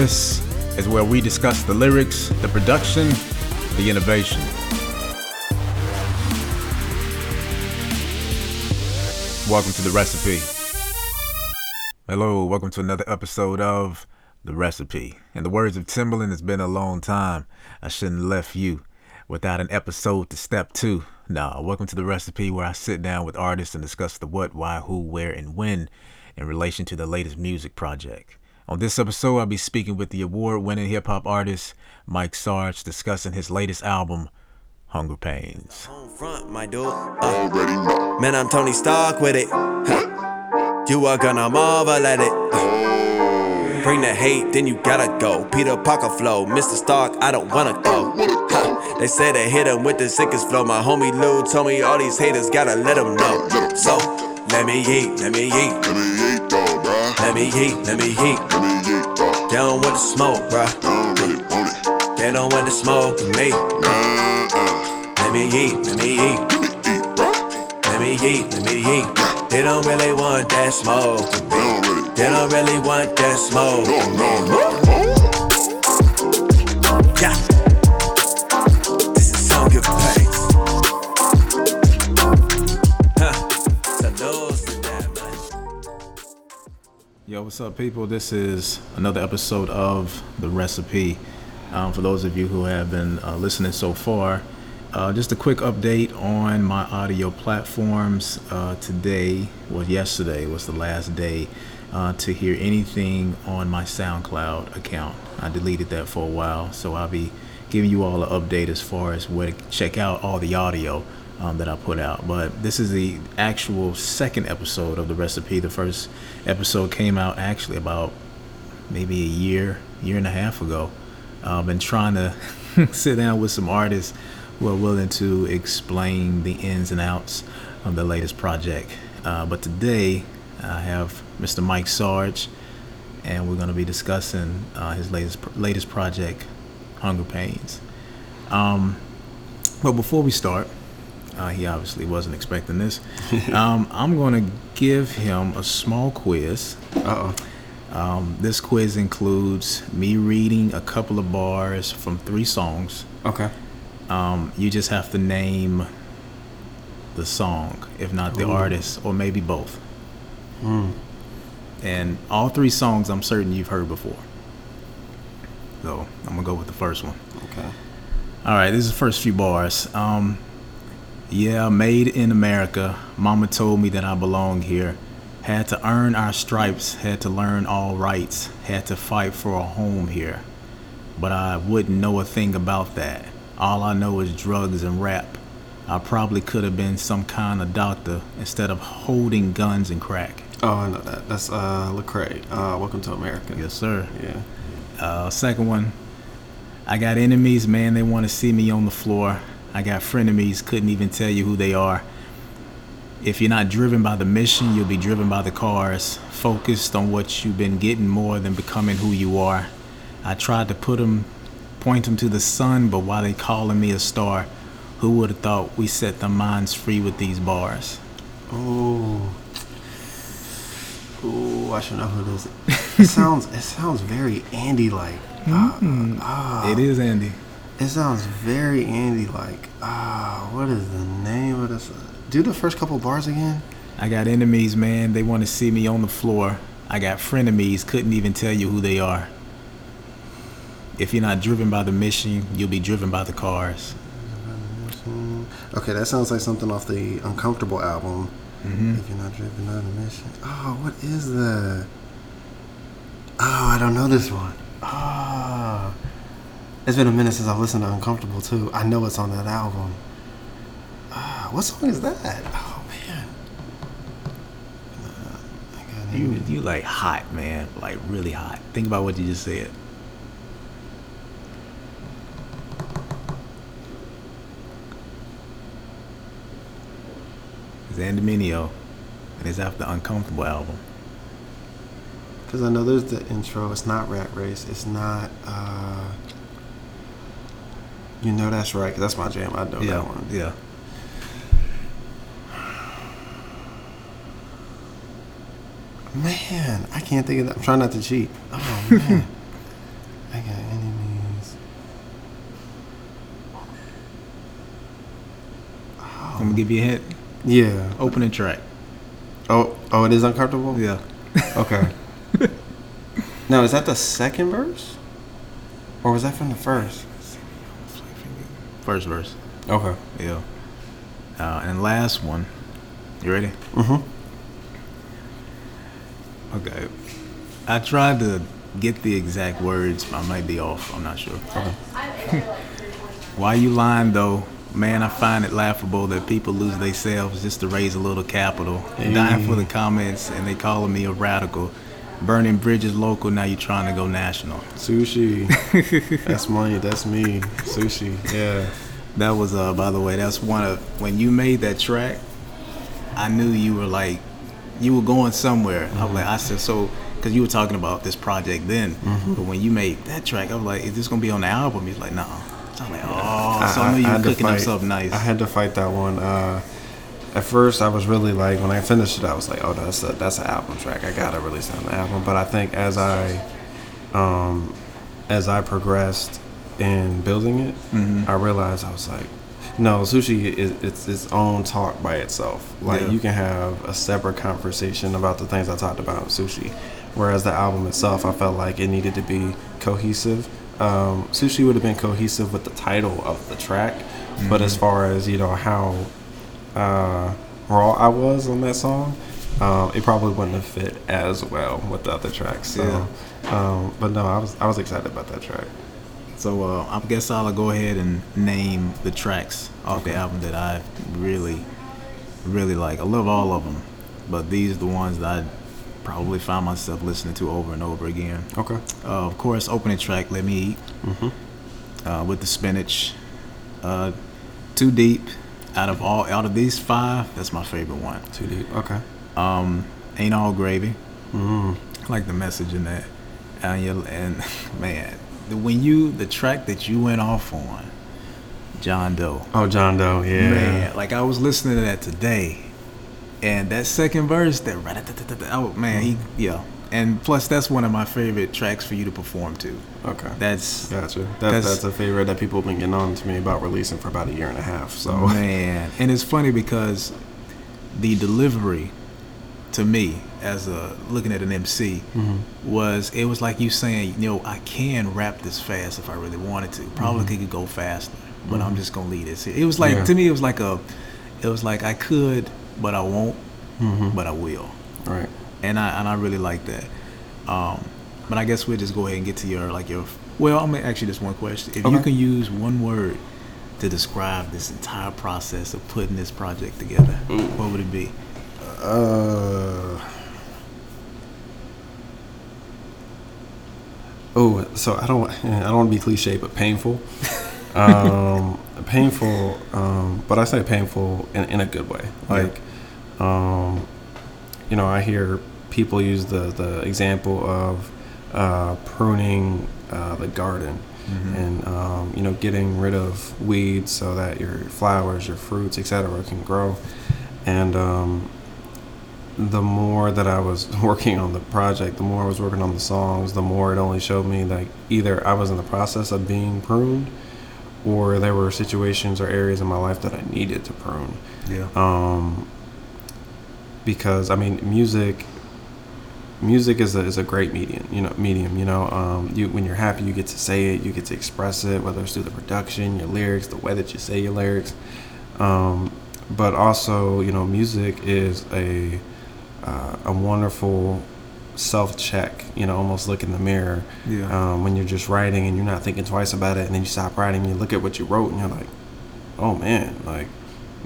This is where we discuss the lyrics, the production, the innovation. Welcome to The Recipe. Hello, welcome to another episode of The Recipe. In the words of Timbaland, it's been a long time. I shouldn't have left you without an episode to step to. Nah, welcome to The Recipe, where I sit down with artists and discuss the what, why, who, where, and when in relation to the latest music project. On this episode, I'll be speaking with the award winning hip hop artist Mike Sarge discussing his latest album, Hunger Pains. Home front, my dude. Uh, man, I'm Tony Stark with it. Huh. You are gonna marvel at it. Uh, bring the hate, then you gotta go. Peter Parker flow, Mr. Stark, I don't wanna go. Huh. They say they hit him with the sickest flow. My homie Lou told me all these haters gotta let them know. So, let me eat, let me eat. Let me eat though, bruh. Let me eat, let me eat. Let me eat though. They don't want the smoke, bruh. I don't really want it. They don't want the smoke with me. Nah, Let me eat, let me eat. let me eat, bruh. Let me eat, let me eat. They don't really want that smoke. They don't really. They don't really want that smoke. No, no, no, Yo, what's up, people? This is another episode of The Recipe. Um, for those of you who have been uh, listening so far, uh, just a quick update on my audio platforms. Uh, today, well, yesterday was the last day uh, to hear anything on my SoundCloud account. I deleted that for a while, so I'll be giving you all an update as far as where to check out all the audio um, that I put out. But this is the actual second episode of the recipe. The first episode came out actually about maybe a year, year and a half ago. I've been trying to sit down with some artists who are willing to explain the ins and outs of the latest project. Uh, but today I have Mr. Mike Sarge, and we're going to be discussing uh, his latest latest project, Hunger Pains. Um, but before we start, uh, he obviously wasn't expecting this. um, I'm going to give him a small quiz. Uh Um, this quiz includes me reading a couple of bars from three songs. oh. Okay. Um, you just have to name the song, if not the Ooh. artist, or maybe both. Hmm. And all three songs I'm certain you've heard before. So I'm gonna go with the first one. Okay. All right, this is the first few bars. Um, yeah, made in America. Mama told me that I belong here. Had to earn our stripes, had to learn all rights, had to fight for a home here. But I wouldn't know a thing about that. All I know is drugs and rap. I probably could have been some kind of doctor instead of holding guns and crack. Oh, I know that. That's uh Lecrae. Uh, Welcome to America. Yes, sir. Yeah. Uh, second one, I got enemies, man. They want to see me on the floor. I got frenemies, couldn't even tell you who they are. If you're not driven by the mission, you'll be driven by the cars. Focused on what you've been getting more than becoming who you are. I tried to put 'em, point 'em to the sun, but why they calling me a star? Who would have thought we set their minds free with these bars? Oh, Ooh, I should know who this. It sounds. It sounds very Andy like. Ah, ah. It is Andy. It sounds very Andy like. Ah, what is the name of this? Do the first couple bars again. I got enemies, man. They want to see me on the floor. I got frenemies, couldn't even tell you who they are. If you're not driven by the mission, you'll be driven by the cars. Okay, that sounds like something off the Uncomfortable album. hmm If you're not driven by the mission. Oh, what is that? Oh, I don't know this one. Ah. It's been a minute since I've listened to Uncomfortable too. I know it's on that album. Ah, what song is that? Oh man. Uh, You, you like hot, man. Like really hot. Think about what you just said. It's Andy Mineo, and it's off the Uncomfortable album. Because I know there's the intro. It's not Rat Race. It's not. uh you know that's right. Cause that's my jam. I know yeah, that one. Yeah. Man, I can't think of that. I'm trying not to cheat. Oh man, I got enemies. Oh. I'm gonna give you a hint. Yeah. Open track. Oh, oh, it is uncomfortable. Yeah. Okay. now, is that the second verse, or was that from the first? First verse. Okay. Yeah. Uh, and last one. You ready? Mhm. Okay. I tried to get the exact words. I might be off. I'm not sure. Why you lying though? Man, I find it laughable that people lose themselves just to raise a little capital. Dying for the comments and they calling me a radical. Burning bridges local, now you're trying to go national. Sushi. that's money. That's me. Sushi. Yeah. That was uh by the way, that's one of when you made that track, I knew you were like you were going somewhere. I was like I said so because you were talking about this project then, but when you made that track, I was like, "Is this gonna be on the album?" He's like, "No." So I'm like, "Oh," so I, knew you were cooking up something nice. I had to fight that one. Uh, at first, I was really like, when I finished it, I was like, oh, that's a, that's an album track. I gotta release it on the album. But I think as I, um, as I progressed in building it, Mm-hmm. I realized I was like, no, sushi is it's its own talk by itself. Like Yeah. you can have a separate conversation about the things I talked about in sushi, whereas the album itself, I felt like it needed to be cohesive. Um, sushi would have been cohesive with the title of the track, but as far as you know how uh, raw I was on that song, um, it probably wouldn't have fit as well with the other tracks. So, um, but no, I was I was excited about that track. So uh, I guess I'll go ahead and name the tracks off the album that I really, really like. I love all of them, but these are the ones that I probably find myself listening to over and over again. Okay. Uh, of course, opening track, "Let Me Eat," uh, with the spinach. Uh, Too deep. Out of all, out of these five, that's my favorite one. Too deep. Okay. Um, ain't all gravy. Mm. I like the message in that. And you and man, the, when you the track that you went off on, John Doe. Oh, John Doe. Yeah. Man, like I was listening to that today, and that second verse, that oh man, he yeah. And plus, that's one of my favorite tracks for you to perform to. Okay. That's Gotcha. That, That's- that's, a favorite that people have been getting on to me about releasing for about a year and a half. So man, and it's funny because the delivery to me as a looking at an MC mm-hmm. was it was like you saying, you know, I can rap this fast if I really wanted to. Probably mm-hmm. could go faster, but I'm mm-hmm. just gonna leave this. It was like Yeah. to me, it was like a, it was like I could, but I won't, but I will. And I and I really like that. Um, but I guess we'll just go ahead and get to your like your. Well, I'm gonna ask you this one question. If you can use one word to describe this entire process of putting this project together, what would it be? Uh. Oh, so I don't. I don't want to be cliche, but painful. Um, painful. Um, but I say painful in, in a good way. Like, um, you know, I hear people use the the example of uh, pruning uh, the garden. And um, you know, getting rid of weeds so that your flowers, your fruits, etc., can grow. And um, the more that I was working on the project, the more I was working on the songs, the more it only showed me like either I was in the process of being pruned or there were situations or areas in my life that I needed to prune. Yeah. Um, because I mean, music, music is a, is a great medium, you know, medium, you know, um, you, when you're happy, you get to say it, you get to express it, whether it's through the production, your lyrics, the way that you say your lyrics. Um, but also, you know, music is a, uh, a wonderful self check, you know, almost look in the mirror. Yeah. Um, when you're just writing and you're not thinking twice about it, and then you stop writing, and you look at what you wrote, and you're like, oh man, like,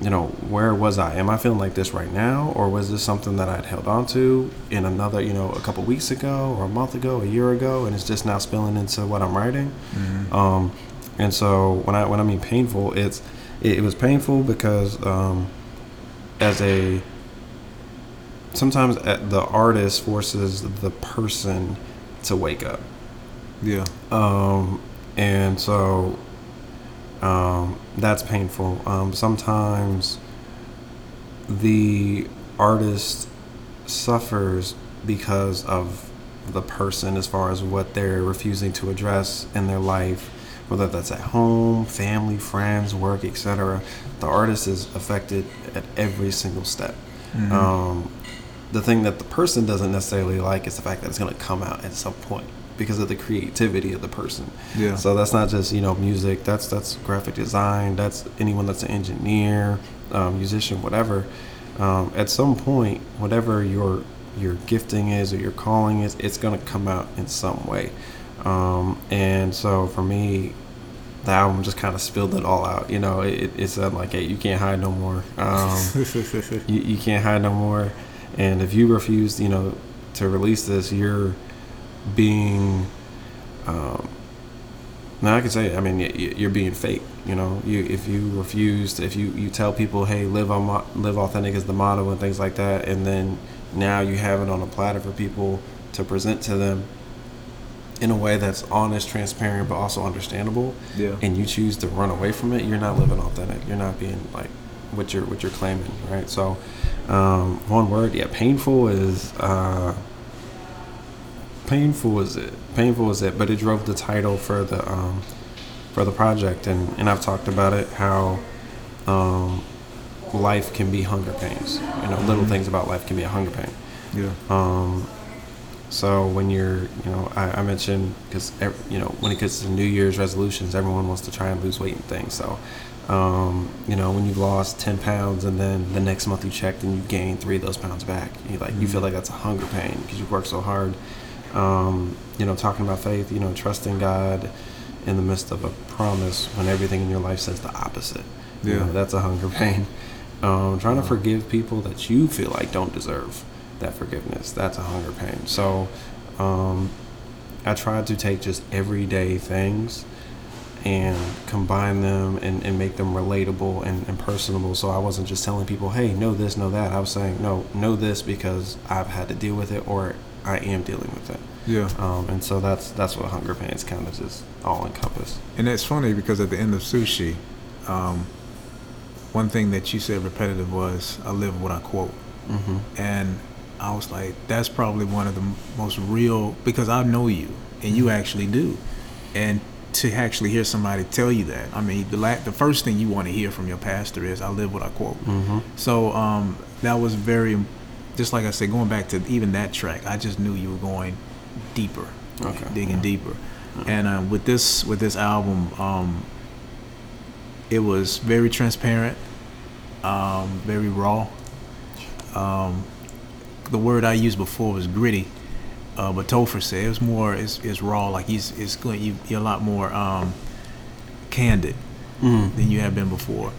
you know, where was I? Am I feeling like this right now, or was this something that I'd held on to in another, you know, a couple weeks ago, or a month ago, a year ago, and it's just now spilling into what I'm writing? Um, and so when I when I mean painful, it's it, it was painful because um, as a sometimes uh, the artist forces the person to wake up Yeah. um, and so um, that's painful. Um, sometimes the artist suffers because of the person as far as what they're refusing to address in their life whether that's at home, family, friends, work, etc. The artist is affected at every single step. Um, the thing that the person doesn't necessarily like is the fact that it's going to come out at some point because of the creativity of the person. Yeah. So that's not just you know music. That's that's graphic design. That's anyone that's an engineer, um, musician, whatever. Um, at some point, whatever your your gifting is or your calling is, it's going to come out in some way. Um, and so for me, the album just kind of spilled it all out. You know, it, it said like, "Hey, you can't hide no more. Um, you, you can't hide no more." And if you refuse, you know, to release this, you're being. Um, now I can say, I mean, you're being fake. You know, you if you refuse, if you you tell people, "Hey, live on live authentic" is the motto and things like that, and then now you have it on a platter for people to present to them in a way that's honest, transparent, but also understandable. Yeah. And you choose to run away from it, you're not living authentic. You're not being like what you're what you're claiming, right? So, um, one word, yeah, painful is uh, painful is it? Painful is it? But it drove the title for the um, for the project, and and I've talked about it how. Um, life can be hunger pains. You know, little things about life can be a hunger pain. yeah. Um, so when you're, you know, I, I mentioned because you know when it gets to New Year's resolutions, everyone wants to try and lose weight and things. So, um, you know, when you've lost ten pounds and then the next month you checked and you gain three of those pounds back, you like you feel like that's a hunger pain because you worked so hard. Um, you know, talking about faith, you know, trusting God in the midst of a promise when everything in your life says the opposite. You Yeah. know, that's a hunger pain. Um, trying to forgive people that you feel like don't deserve that forgiveness. That's a hunger pain. So um, I tried to take just everyday things and combine them and, and make them relatable and, and personable. So I wasn't just telling people, hey, know this, know that. I was saying, no, know this because I've had to deal with it or I am dealing with it. Yeah. Um, and so that's that's what hunger pains kind of just all encompass. And that's funny because at the end of sushi, um, one thing that you said repetitive was, "I live what I quote," Mm-hmm. and I was like, "That's probably one of the most real because I know you and you actually do," and to actually hear somebody tell you that, I mean, the la- the first thing you want to hear from your pastor is, "I live what I quote." Mm-hmm. So um, that was very, just like I said, going back to even that track, I just knew you were going deeper, Okay. digging deeper. And uh, with this with this album, um, it was very transparent, um, very raw. Um, the word I used before was gritty, uh, but Topher said it was more it's, it's raw. Like he's it's going you, you're a lot more um, candid Mm. than you have been before.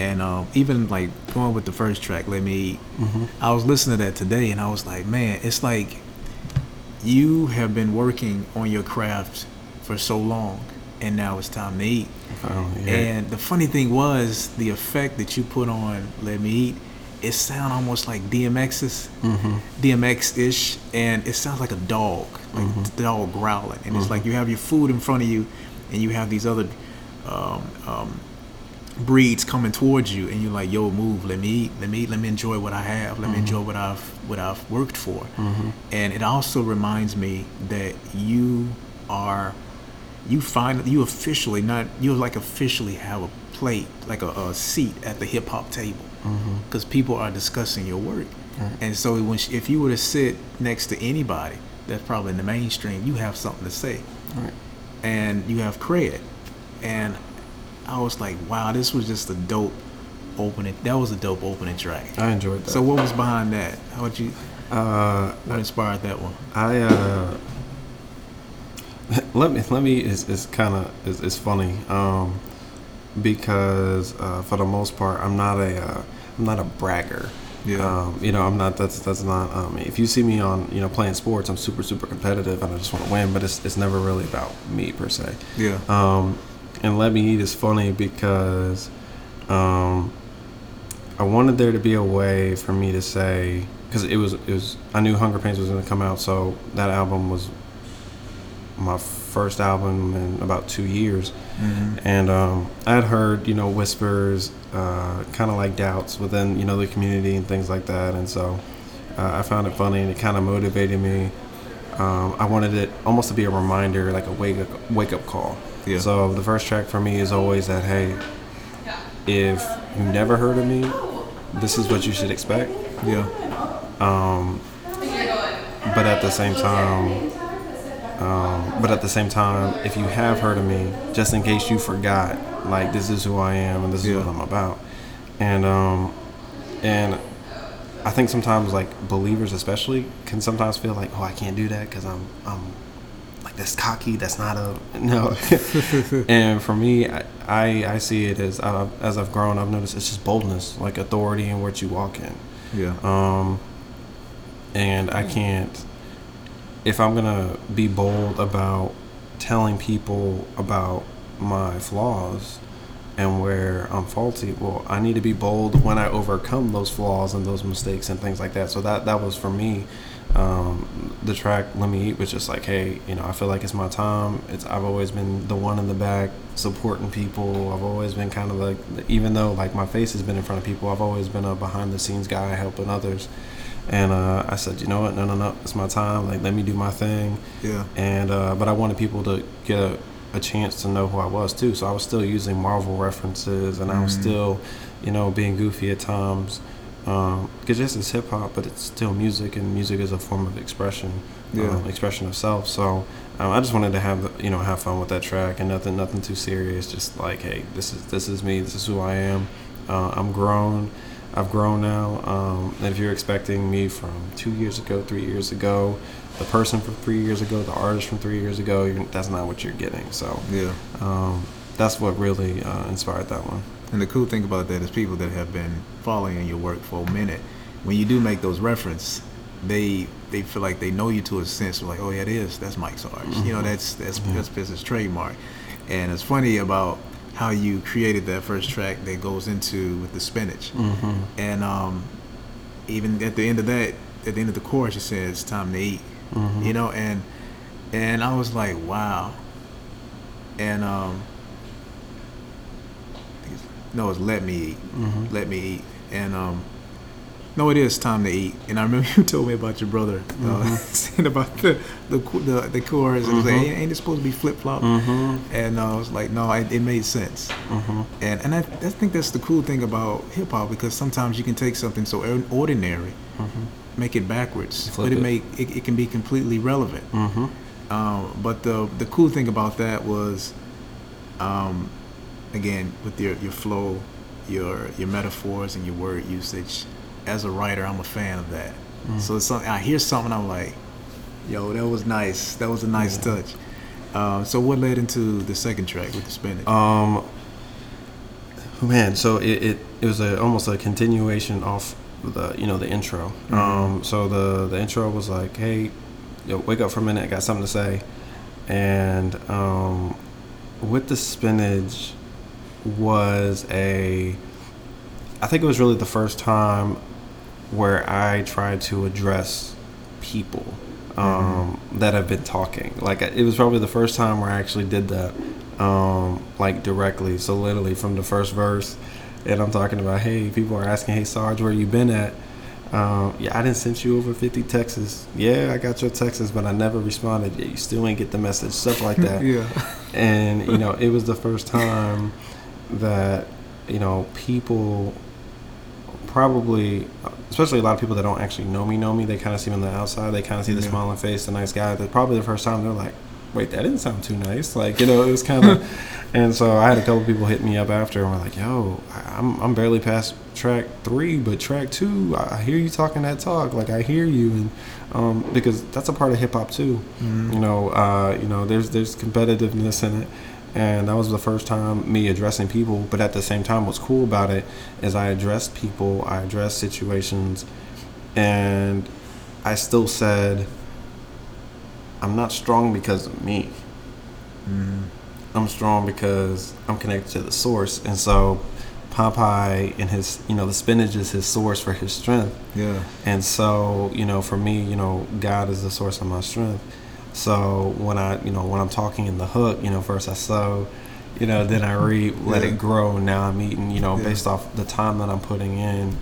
And um, even like going with the first track, Let Me Eat, Mm-hmm. I was listening to that today and I was like, man, it's like you have been working on your craft for so long and now it's time to eat. Oh, yeah. And the funny thing was the effect that you put on Let Me Eat, it sound almost like DMX's mm-hmm. DMX ish and it sounds like a dog, like Mm-hmm. the dog growling. And it's like you have your food in front of you and you have these other um, um, breeds coming towards you and you're like, yo, move, let me eat, let me eat, let me enjoy what I have, let me mm-hmm. enjoy what I've what I've worked for. Mm-hmm. And it also reminds me that you are you find you officially not you like officially have a plate like a, a seat at the hip hop table mm-hmm. because people are discussing your work. And so when sh- if you were to sit next to anybody that's probably in the mainstream you have something to say. And you have cred. And I was like wow this was just a dope opening that was a dope opening track I enjoyed that. so what was behind that how would you uh, what inspired that one I uh, let me let me is is kind of is, is funny um, because uh, for the most part I'm not a uh, I'm not a bragger. Yeah. Um, you know I'm not that's that's not um, if you see me on you know playing sports I'm super super competitive and I just want to win but it's it's never really about me per se. yeah Um, and Let Me Eat is funny because um, I wanted there to be a way for me to say because it was it was I knew Hunger Pains was going to come out, so that album was my first album in about two years, and um, I had heard you know whispers, uh, kind of like doubts within you know the community and things like that, and so uh, I found it funny and it kind of motivated me. Um, I wanted it almost to be a reminder, like a wake up, wake up call. Yeah. So the first track for me is always that hey, if you never heard of me, this is what you should expect. Yeah. But at the same time, um, but at the same time, if you have heard of me, just in case you forgot, like this is who I am and this is what I'm about, and um, and I think sometimes like believers especially can sometimes feel like oh I can't do that because I'm I'm like that's cocky that's not a no and for me I, I I see it as I've, as I've grown I've noticed it's just boldness like authority in what you walk in Yeah. um, and I can't. If I'm gonna be bold about telling people about my flaws and where I'm faulty, well, I need to be bold when I overcome those flaws and those mistakes and things like that. So that that was for me. Um, the track "Let Me Eat" was just like, hey, you know, I feel like it's my time. It's I've always been the one in the back supporting people. I've always been kind of like, even though like my face has been in front of people, I've always been a behind the scenes guy helping others. And uh, I said, you know what? No, no, no. It's my time. Like, let me do my thing. Yeah. And uh, but I wanted people to get a, a chance to know who I was too. So I was still using Marvel references, and I was still, you know, being goofy at times. Because this is hip hop, but it's still music, and music is a form of expression, Yeah. um, expression of self. So um, I just wanted to have the- you know have fun with that track, and nothing nothing too serious. Just like, hey, this is this is me. This is who I am. Uh, I'm grown. I've grown now. Um, and if you're expecting me from two years ago, three years ago, the person from three years ago, the artist from three years ago, you're, that's not what you're getting. So Yeah. um, that's what really uh, inspired that one. And the cool thing about that is people that have been following your work for a minute, when you do make those reference, they they feel like they know you to a sense like, oh yeah, it is. That's Mike Sarge. You know, that's that's that's business trademark. And it's funny about how you created that first track that goes into with the spinach. And um, even at the end of that, at the end of the chorus, it says "time to eat." You know, and and I was like, wow. And um, no, it's let me eat. Let me eat. And um, no, it is time to eat. And I remember you told me about your brother uh, saying about the the the, the chorus. Was like, ain't, it supposed to be flip flop? And uh, I was like, no, it, it made sense. And and I, I think that's the cool thing about hip hop because sometimes you can take something so or- ordinary, make it backwards, Flip but it, it. make it, it can be completely relevant. Um, but the the cool thing about that was, um, again, with your your flow, your your metaphors and your word usage. As a writer, I'm a fan of that. So it's something I hear something, I'm like, yo, that was nice. That was a nice touch. Uh, so what led into the second track with the spinach? Um, man, so it, it, it was a, almost a continuation off the you know the intro. Um, so the the intro was like, hey, yo, wake up for a minute, I got something to say, and um, with the spinach was a, I think it was really the first time where I tried to address people um, that have been talking. Like it was probably the first time where I actually did that, um, like directly. So literally from the first verse, and I'm talking about, hey, people are asking, hey Sarge, where you been at? Um, yeah, I didn't send you over 50 texts. Yeah, I got your texts, but I never responded. You still ain't get the message. Stuff like that yeah. and you know it was the first time that you know people probably especially a lot of people that don't actually know me know me they kind of see me on the outside they kind of see the Yeah. smiling face the nice guy that's probably the first time they're like wait that didn't sound too nice like you know it was kind of and so i had a couple people hit me up after and were like yo i'm, I'm barely past track three but track two i hear you talking that talk like i hear you and um, because that's a part of hip-hop too. You know uh, you know there's there's competitiveness in it and that was the first time me addressing people but at the same time what's cool about it is i addressed people i addressed situations and i still said i'm not strong because of me mm-hmm. i'm strong because i'm connected to the source and so popeye and his you know the spinach is his source for his strength Yeah. and so, you know, for me, you know, God is the source of my strength. So when I, you know, when I'm talking in the hook, you know, first I sow, you know, then I reap, let Yeah. it grow. and Now I'm eating, you know, Yeah. based off the time that I'm putting in.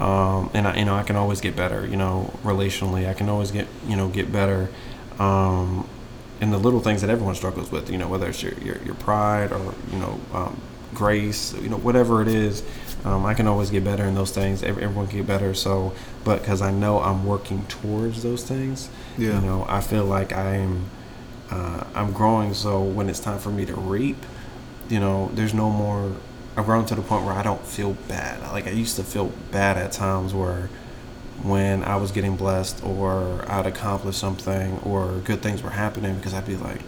Um, and I, you know, I can always get better, you know, relationally. I can always get, you know, get better um, and the little things that everyone struggles with. You know, whether it's your your, your pride or you know um, grace, you know, whatever it is. Um, I can always get better in those things. Everyone can get better. So, but because I know I'm working towards those things, Yeah. you know, I feel like I'm uh, I'm growing. So when it's time for me to reap, you know, there's no more. I've grown to the point where I don't feel bad. Like I used to feel bad at times where when I was getting blessed or I'd accomplished something or good things were happening because I'd be like,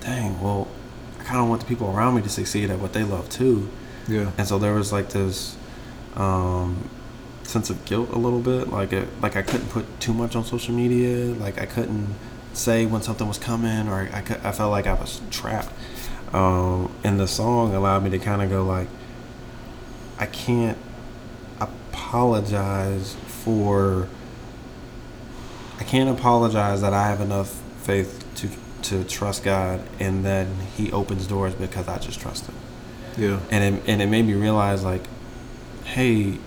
dang, well, I kind of want the people around me to succeed at what they love too. Yeah. And so there was like this um, sense of guilt a little bit, like it, like I couldn't put too much on social media, like I couldn't say when something was coming, or I, I felt like I was trapped. Um, and the song allowed me to kind of go like, I can't apologize for. I can't apologize that I have enough faith to to trust God, and then He opens doors because I just trust Him Yeah. and it, and it made me realize like hey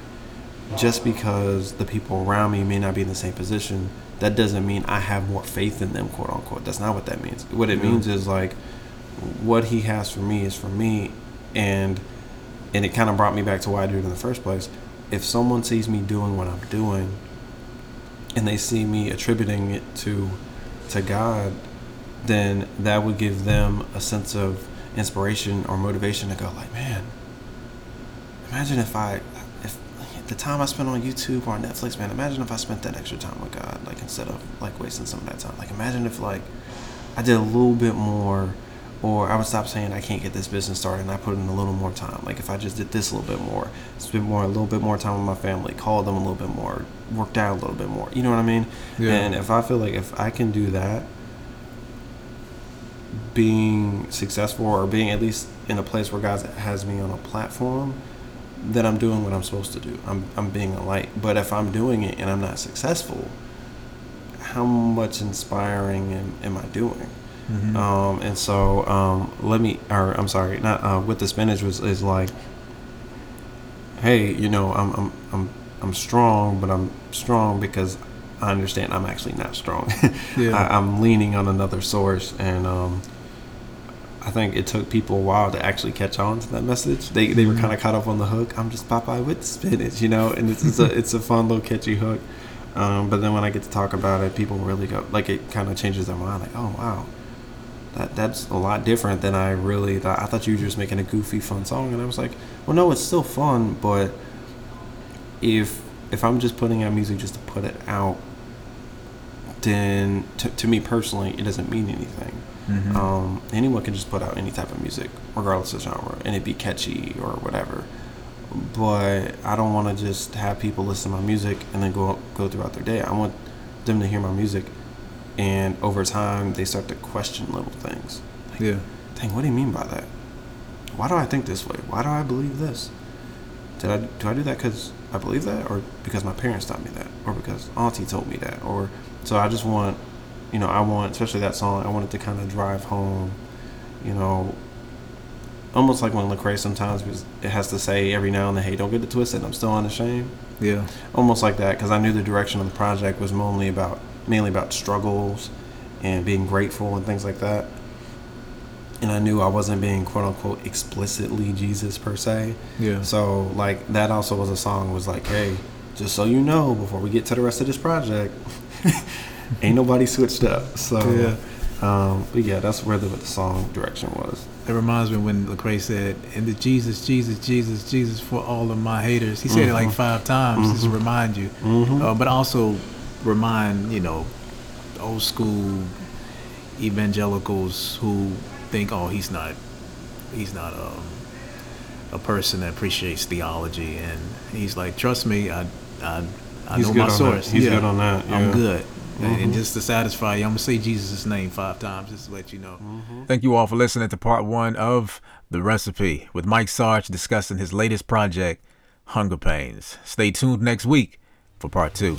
just because the people around me may not be in the same position that doesn't mean i have more faith in them quote unquote. That's not what that means. What it means is like what he has for me is for me. And and it kind of brought me back to why i do it in the first place. If someone sees me doing what i'm doing and they see me attributing it to to god then that would give them a sense of inspiration or motivation to go like man imagine if i if the time i spent on youtube or on netflix man imagine if i spent that extra time with god like instead of like wasting some of that time. Like imagine if like i did a little bit more or i would stop saying i can't get this business started and i put in a little more time. Like if i just did this a little bit more spend more a little bit more time with my family called them a little bit more worked out a little bit more you know what i mean? Yeah. and if i feel like if i can do that being successful or being at least in a place where God has me on a platform, then I'm doing what I'm supposed to do. I'm, I'm being a light. But if I'm doing it and I'm not successful, how much inspiring am, am I doing? Mhm. Um, and so um, let me, or I'm sorry, not uh, with the spinach was is like, hey, you know, I'm I'm I'm I'm strong, but I'm strong because I understand I'm actually not strong. Yeah. I, I'm leaning on another source, and um, I think it took people a while to actually catch on to that message. They they were kind of caught up on the hook. I'm just Popeye with spinach, you know, and it's, it's a it's a fun little catchy hook. Um, but then when I get to talk about it, people really go like it kind of changes their mind. Like, oh wow, that that's a lot different than I really thought. I thought you were just making a goofy, fun song, and I was like, well, no, it's still fun, but if if I'm just putting out music just to put it out, then to, to me personally, it doesn't mean anything. Mhm. Um, anyone can just put out any type of music, regardless of genre, and it be catchy or whatever. But I don't want to just have people listen to my music and then go go throughout their day. I want them to hear my music, and over time they start to question little things. yeah. Dang, what do you mean by that? Why do I think this way? Why do I believe this? Did I do I do that because I believe that, or because my parents taught me that, or because Auntie told me that, or so I just want, you know, I want especially that song. I want it to kind of drive home, you know, almost like when Lecrae sometimes it has to say every now and then, "Hey, don't get it twisted. I'm still unashamed." Yeah. almost like that because I knew the direction of the project was mainly about mainly about struggles and being grateful and things like that. And I knew I wasn't being quote unquote explicitly Jesus per se. Yeah. So like that also was a song was like, hey, just so you know, before we get to the rest of this project, ain't nobody switched up. So Yeah. um, but yeah, that's where the, the song direction was. It reminds me when Lecrae said, "And the Jesus, Jesus, Jesus, Jesus for all of my haters." He said it like Mhm. five times just to remind you, Mhm. uh, but also remind you know old school evangelicals who think, "Oh, he's not, he's not um, a person that appreciates theology," and he's like, "Trust me, I, I, I He's know my on that. source. He's good on that, I'm good." And- And mm-hmm. just to satisfy you, I'm gonna say Jesus' name five times just to let you know. Mm-hmm. Thank you all for listening to part one of The Recipe with Mike Sarge discussing his latest project, Hunger Pains. Stay tuned next week for part two.